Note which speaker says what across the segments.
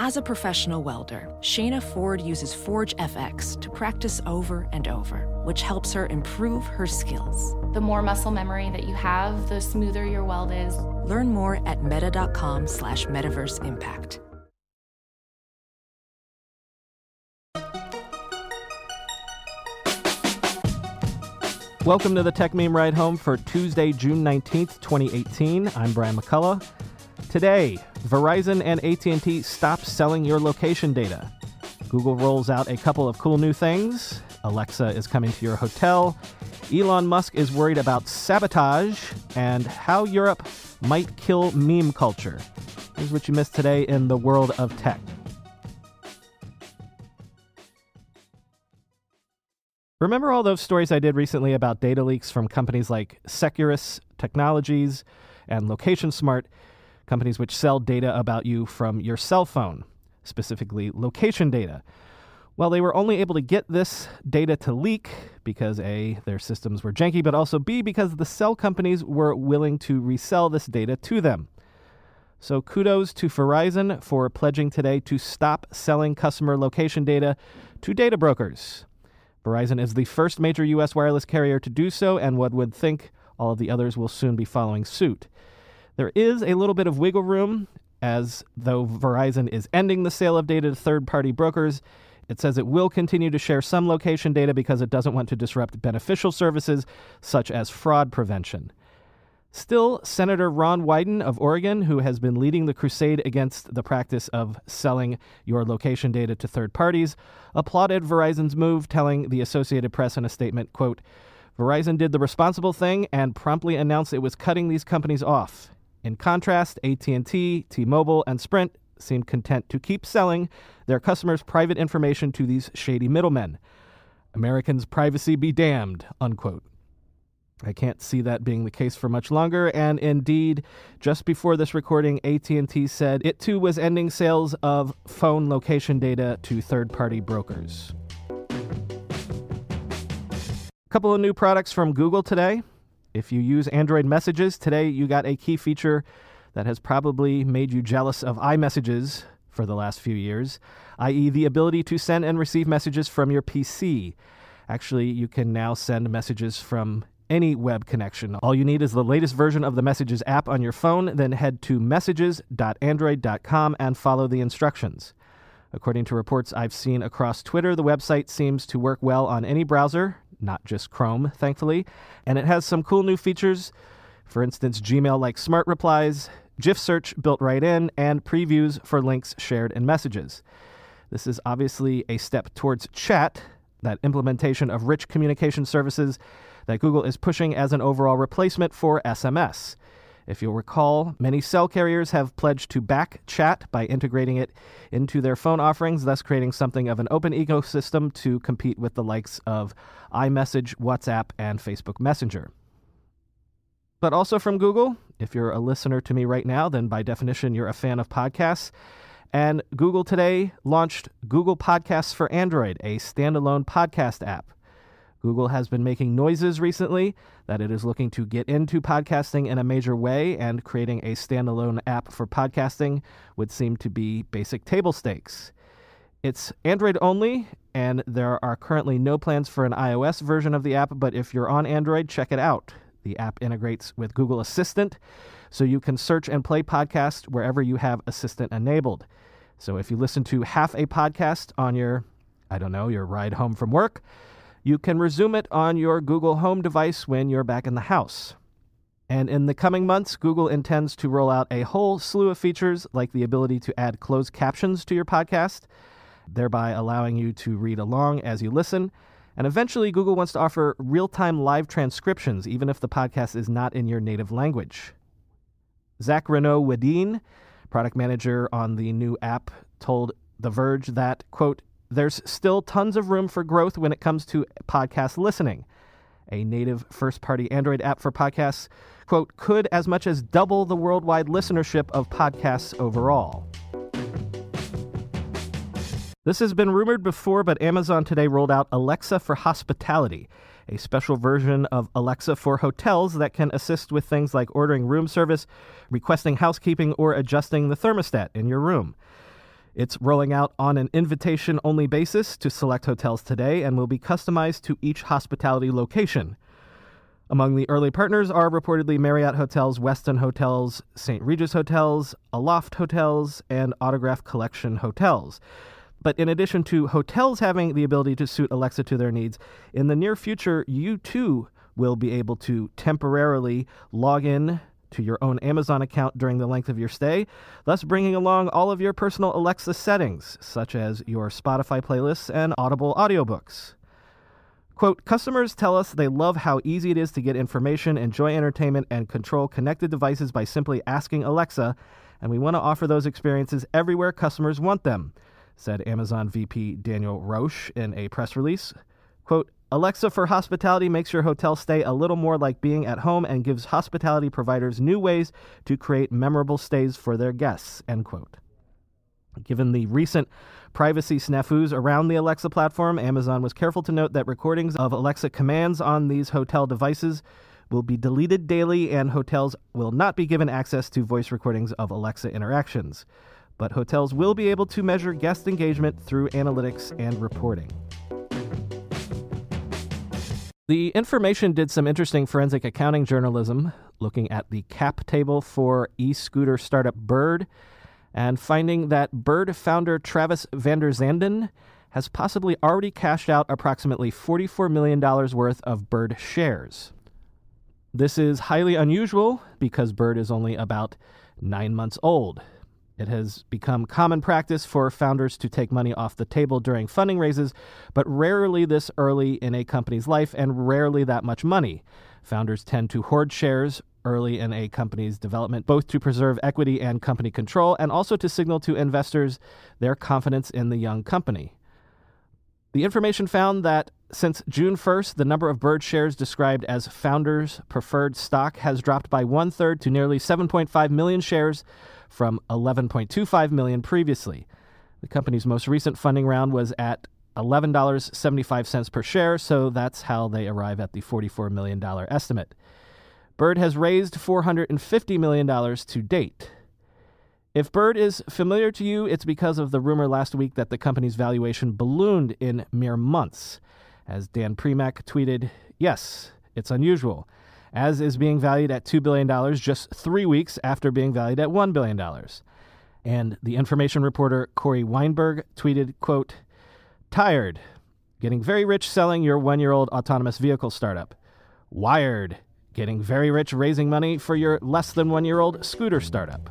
Speaker 1: As a professional welder, Shayna Ford uses Forge FX to practice over and over, which helps her improve her skills.
Speaker 2: The more muscle memory that you have, the smoother your weld is.
Speaker 1: Learn more at meta.com slash metaverse impact.
Speaker 3: Welcome to the Techmeme Ride Home for Tuesday, June 19th, 2018. I'm Brian McCullough. Today, Verizon and AT&T stop selling your location data. Google rolls out a couple of cool new things. Alexa is coming to your hotel. Elon Musk is worried about sabotage and how Europe might kill meme culture. Here's what you missed today in the world of tech. Remember all those stories I did recently about data leaks from companies like Securus Technologies and LocationSmart, companies which sell data about you from your cell phone, specifically location data? Well, they were only able to get this data to leak because A, their systems were janky, but also B, because the cell companies were willing to resell this data to them. So kudos to Verizon for pledging today to stop selling customer location data to data brokers. Verizon is the first major U.S. wireless carrier to do so, and one would think all of the others will soon be following suit. There is a little bit of wiggle room, as though Verizon is ending the sale of data to third party brokers. It says it will continue to share some location data because it doesn't want to disrupt beneficial services such as fraud prevention. Still, Senator Ron Wyden of Oregon, who has been leading the crusade against the practice of selling your location data to third parties, applauded Verizon's move, telling the Associated Press in a statement, quote, Verizon did the responsible thing and promptly announced it was cutting these companies off. In contrast, AT&T, T-Mobile, and Sprint seem content to keep selling their customers' private information to these shady middlemen. Americans' privacy be damned, unquote. I can't see that being the case for much longer, and indeed, just before this recording, AT&T said it too was ending sales of phone location data to third-party brokers. A couple of new products from Google today. If you use Android Messages today, you got a key feature that has probably made you jealous of iMessages for the last few years, i.e., the ability to send and receive messages from your PC. Actually, you can now send messages from any web connection. All you need is the latest version of the Messages app on your phone, then head to messages.android.com and follow the instructions. According to reports I've seen across Twitter, the website seems to work well on any browser, not just Chrome, thankfully, and it has some cool new features. For instance, Gmail like smart replies, GIF search built right in, and previews for links shared in messages. This is obviously a step towards chat, that implementation of rich communication services that Google is pushing as an overall replacement for SMS. If you'll recall, many cell carriers have pledged to back chat by integrating it into their phone offerings, thus creating something of an open ecosystem to compete with the likes of iMessage, WhatsApp, and Facebook Messenger. But also from Google, if you're a listener to me right now, then by definition you're a fan of podcasts. And Google today launched Google Podcasts for Android, a standalone podcast app. Google has been making noises recently that it is looking to get into podcasting in a major way, and creating a standalone app for podcasting would seem to be basic table stakes. It's Android only, and there are currently no plans for an iOS version of the app, but if you're on Android, check it out. The app integrates with Google Assistant, so you can search and play podcasts wherever you have Assistant enabled. So if you listen to half a podcast on your, I don't know, your ride home from work, you can resume it on your Google Home device when you're back in the house. And in the coming months, Google intends to roll out a whole slew of features like the ability to add closed captions to your podcast, thereby allowing you to read along as you listen. And eventually, Google wants to offer real time live transcriptions, even if the podcast is not in your native language. Zach Reneau-Wedeen, product manager on the new app, told The Verge that, quote, there's still tons of room for growth when it comes to podcast listening. A native first party Android app for podcasts, quote, could as much as double the worldwide listenership of podcasts overall. This has been rumored before, but Amazon today rolled out Alexa for Hospitality, a special version of Alexa for hotels that can assist with things like ordering room service, requesting housekeeping, or adjusting the thermostat in your room. It's rolling out on an invitation only basis to select hotels today and will be customized to each hospitality location. Among the early partners are reportedly Marriott Hotels, Westin Hotels, St. Regis Hotels, Aloft Hotels, and Autograph Collection Hotels. But in addition to hotels having the ability to suit Alexa to their needs, in the near future, you too will be able to temporarily log in to your own Amazon account during the length of your stay, thus bringing along all of your personal Alexa settings, such as your Spotify playlists and Audible audiobooks. Quote, customers tell us they love how easy it is to get information, enjoy entertainment, and control connected devices by simply asking Alexa, and we want to offer those experiences everywhere customers want them, said Amazon VP Daniel Rausch in a press release. Quote, Alexa for Hospitality makes your hotel stay a little more like being at home and gives hospitality providers new ways to create memorable stays for their guests, end quote. Given the recent privacy snafus around the Alexa platform, Amazon was careful to note that recordings of Alexa commands on these hotel devices will be deleted daily and hotels will not be given access to voice recordings of Alexa interactions. But hotels will be able to measure guest engagement through analytics and reporting. The information did some interesting forensic accounting journalism, looking at the cap table for e scooter startup Bird and finding that Bird founder Travis VanderZanden has possibly already cashed out approximately $44 million worth of Bird shares. This is highly unusual because Bird is only about nine months old. It has become common practice for founders to take money off the table during funding raises, but rarely this early in a company's life and rarely that much money. Founders tend to hoard shares early in a company's development, both to preserve equity and company control, and also to signal to investors their confidence in the young company. The information found that since June 1st, the number of bird shares described as founders' preferred stock has dropped by one third to nearly 7.5 million shares from 11.25 million previously. The company's most recent funding round was at $11.75 per share, so that's how they arrive at the $44 million estimate. Bird has raised $450 million to date. If Bird is familiar to you, it's because of the rumor last week that the company's valuation ballooned in mere months. As Dan Primack tweeted, yes, it's unusual, as is being valued at $2 billion just three weeks after being valued at $1 billion. And the information reporter Corey Weinberg tweeted, quote, Tired, getting very rich selling your one year old autonomous vehicle startup. Wired, getting very rich raising money for your less than one year old scooter startup.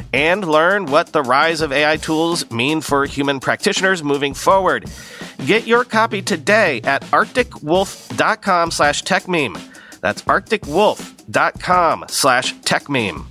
Speaker 4: and learn what the rise of AI tools mean for human practitioners moving forward. Get your copy today at arcticwolf.com slash techmeme. That's arcticwolf.com slash techmeme.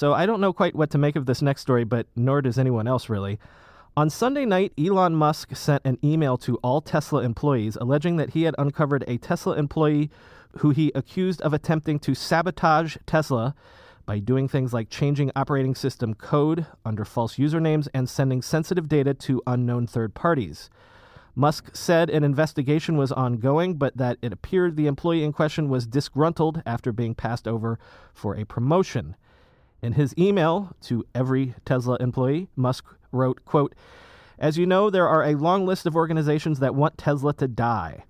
Speaker 3: So I don't know quite what to make of this next story, but nor does anyone else really. On Sunday night, Elon Musk sent an email to all Tesla employees alleging that he had uncovered a Tesla employee who he accused of attempting to sabotage Tesla by doing things like changing operating system code under false usernames and sending sensitive data to unknown third parties. Musk said an investigation was ongoing, but that it appeared the employee in question was disgruntled after being passed over for a promotion. In his email to every Tesla employee, Musk wrote, quote, As you know, there are a long list of organizations that want Tesla to die.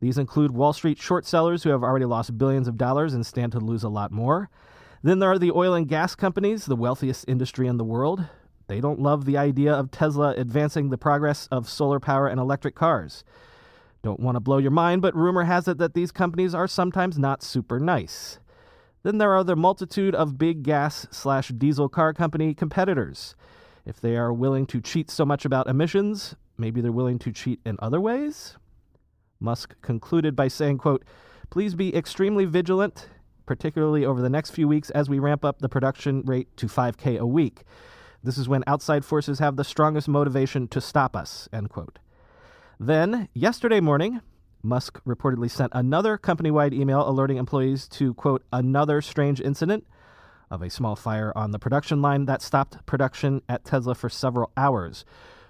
Speaker 3: These include Wall Street short sellers who have already lost billions of dollars and stand to lose a lot more. Then there are the oil and gas companies, the wealthiest industry in the world. They don't love the idea of Tesla advancing the progress of solar power and electric cars. Don't want to blow your mind, but rumor has it that these companies are sometimes not super nice. Then there are the multitude of big gas slash diesel car company competitors. If they are willing to cheat so much about emissions, maybe they're willing to cheat in other ways? Musk concluded by saying, quote, Please be extremely vigilant, particularly over the next few weeks as we ramp up the production rate to 5K a week. This is when outside forces have the strongest motivation to stop us, end quote. Then, yesterday morning, Musk reportedly sent another company wide email alerting employees to, quote, another strange incident of a small fire on the production line that stopped production at Tesla for several hours.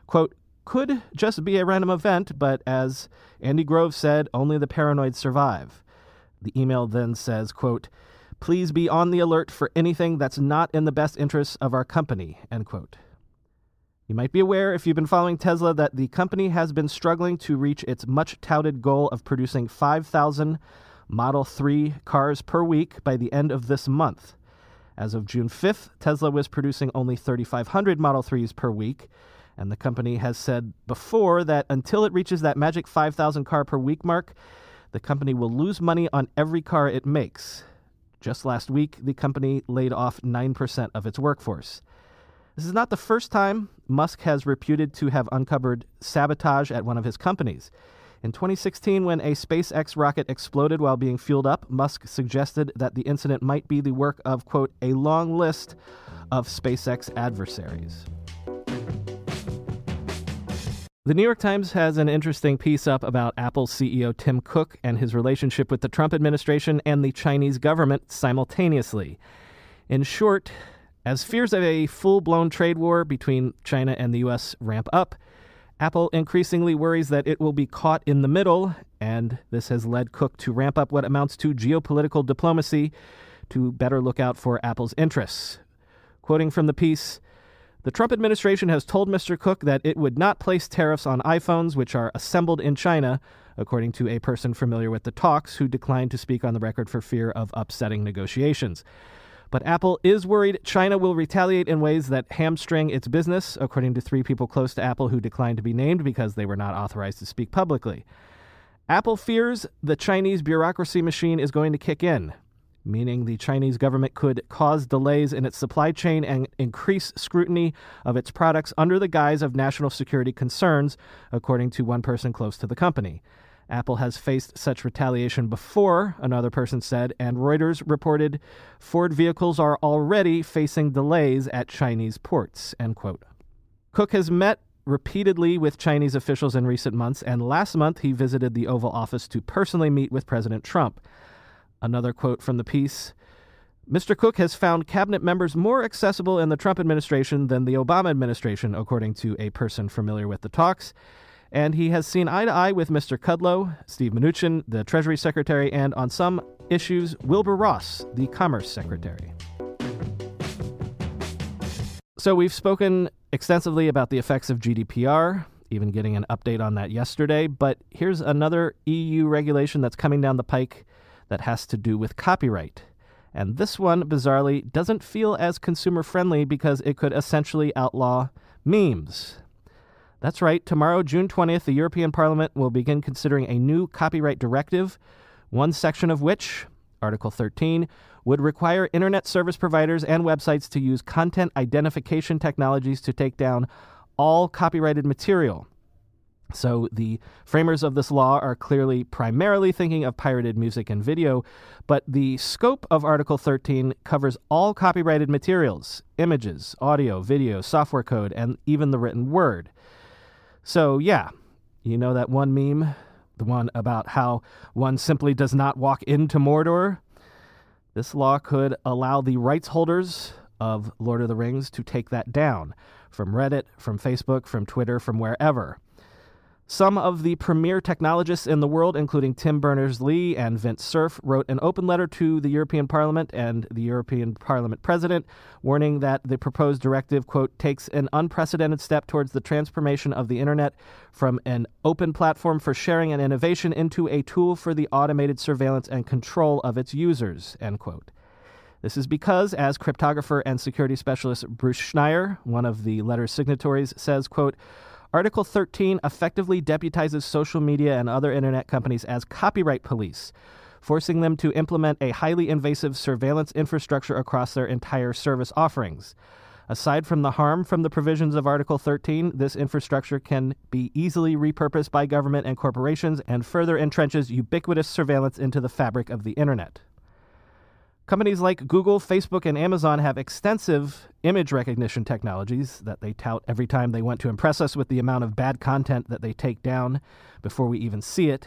Speaker 3: Quote, could just be a random event, but as Andy Grove said, only the paranoid survive. The email then says, quote, please be on the alert for anything that's not in the best interests of our company, end quote. You might be aware, if you've been following Tesla, that the company has been struggling to reach its much touted goal of producing 5,000 Model 3 cars per week by the end of this month. As of June 5th, Tesla was producing only 3,500 Model 3s per week, and the company has said before that until it reaches that magic 5,000 car per week mark, the company will lose money on every car it makes. Just last week, the company laid off 9% of its workforce. This is not the first time Musk has reputed to have uncovered sabotage at one of his companies. In 2016, when a SpaceX rocket exploded while being fueled up, Musk suggested that the incident might be the work of, quote, a long list of SpaceX adversaries. The New York Times has an interesting piece up about Apple CEO Tim Cook and his relationship with the Trump administration and the Chinese government simultaneously. In short, as fears of a full blown trade war between China and the U.S. ramp up, Apple increasingly worries that it will be caught in the middle, and this has led Cook to ramp up what amounts to geopolitical diplomacy to better look out for Apple's interests. Quoting from the piece, the Trump administration has told Mr. Cook that it would not place tariffs on iPhones which are assembled in China, according to a person familiar with the talks who declined to speak on the record for fear of upsetting negotiations. But Apple is worried China will retaliate in ways that hamstring its business, according to three people close to Apple who declined to be named because they were not authorized to speak publicly. Apple fears the Chinese bureaucracy machine is going to kick in, meaning the Chinese government could cause delays in its supply chain and increase scrutiny of its products under the guise of national security concerns, according to one person close to the company. Apple has faced such retaliation before, another person said, and Reuters reported Ford vehicles are already facing delays at Chinese ports. End quote. Cook has met repeatedly with Chinese officials in recent months, and last month he visited the Oval Office to personally meet with President Trump. Another quote from the piece Mr. Cook has found cabinet members more accessible in the Trump administration than the Obama administration, according to a person familiar with the talks and he has seen eye to eye with Mr. Kudlow, Steve Mnuchin, the Treasury Secretary, and on some issues, Wilbur Ross, the Commerce Secretary. So we've spoken extensively about the effects of GDPR, even getting an update on that yesterday, but here's another EU regulation that's coming down the pike that has to do with copyright. And this one, bizarrely, doesn't feel as consumer friendly because it could essentially outlaw memes. That's right, tomorrow, June 20th, the European Parliament will begin considering a new copyright directive, one section of which, Article 13, would require internet service providers and websites to use content identification technologies to take down all copyrighted material. So the framers of this law are clearly primarily thinking of pirated music and video, but the scope of Article 13 covers all copyrighted materials images, audio, video, software code, and even the written word. So, yeah, you know that one meme? The one about how one simply does not walk into Mordor? This law could allow the rights holders of Lord of the Rings to take that down from Reddit, from Facebook, from Twitter, from wherever. Some of the premier technologists in the world, including Tim Berners Lee and Vint Cerf, wrote an open letter to the European Parliament and the European Parliament president, warning that the proposed directive, quote, takes an unprecedented step towards the transformation of the internet from an open platform for sharing and innovation into a tool for the automated surveillance and control of its users, end quote. This is because, as cryptographer and security specialist Bruce Schneier, one of the letter's signatories, says, quote, Article 13 effectively deputizes social media and other internet companies as copyright police, forcing them to implement a highly invasive surveillance infrastructure across their entire service offerings. Aside from the harm from the provisions of Article 13, this infrastructure can be easily repurposed by government and corporations and further entrenches ubiquitous surveillance into the fabric of the internet. Companies like Google, Facebook, and Amazon have extensive image recognition technologies that they tout every time they want to impress us with the amount of bad content that they take down before we even see it.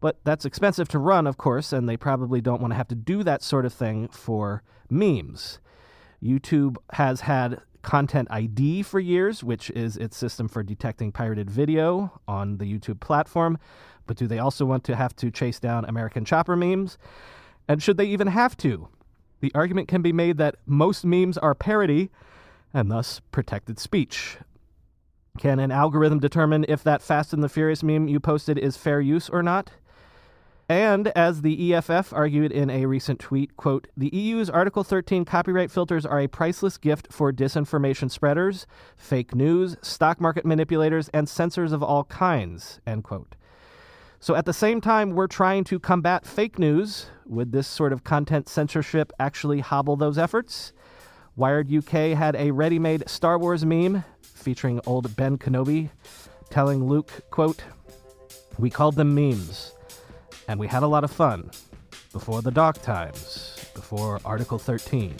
Speaker 3: But that's expensive to run, of course, and they probably don't want to have to do that sort of thing for memes. YouTube has had Content ID for years, which is its system for detecting pirated video on the YouTube platform. But do they also want to have to chase down American Chopper memes? And should they even have to? The argument can be made that most memes are parody and thus protected speech. Can an algorithm determine if that Fast and the Furious meme you posted is fair use or not? And as the EFF argued in a recent tweet, quote, the EU's Article 13 copyright filters are a priceless gift for disinformation spreaders, fake news, stock market manipulators, and censors of all kinds, end quote. So at the same time, we're trying to combat fake news. Would this sort of content censorship actually hobble those efforts? Wired UK had a ready made Star Wars meme featuring old Ben Kenobi telling Luke, quote, We called them memes, and we had a lot of fun before the dark times, before Article 13.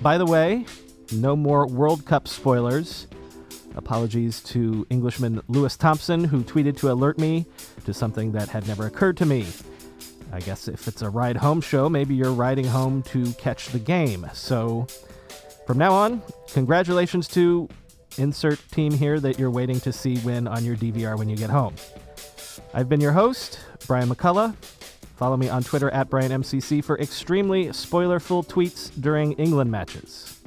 Speaker 3: By the way, no more World Cup spoilers. Apologies to Englishman Lewis Thompson, who tweeted to alert me to something that had never occurred to me. I guess if it's a ride home show, maybe you're riding home to catch the game. So from now on, congratulations to insert team here that you're waiting to see win on your DVR when you get home. I've been your host, Brian McCullough. Follow me on Twitter at BrianMCC for extremely spoiler full tweets during England matches.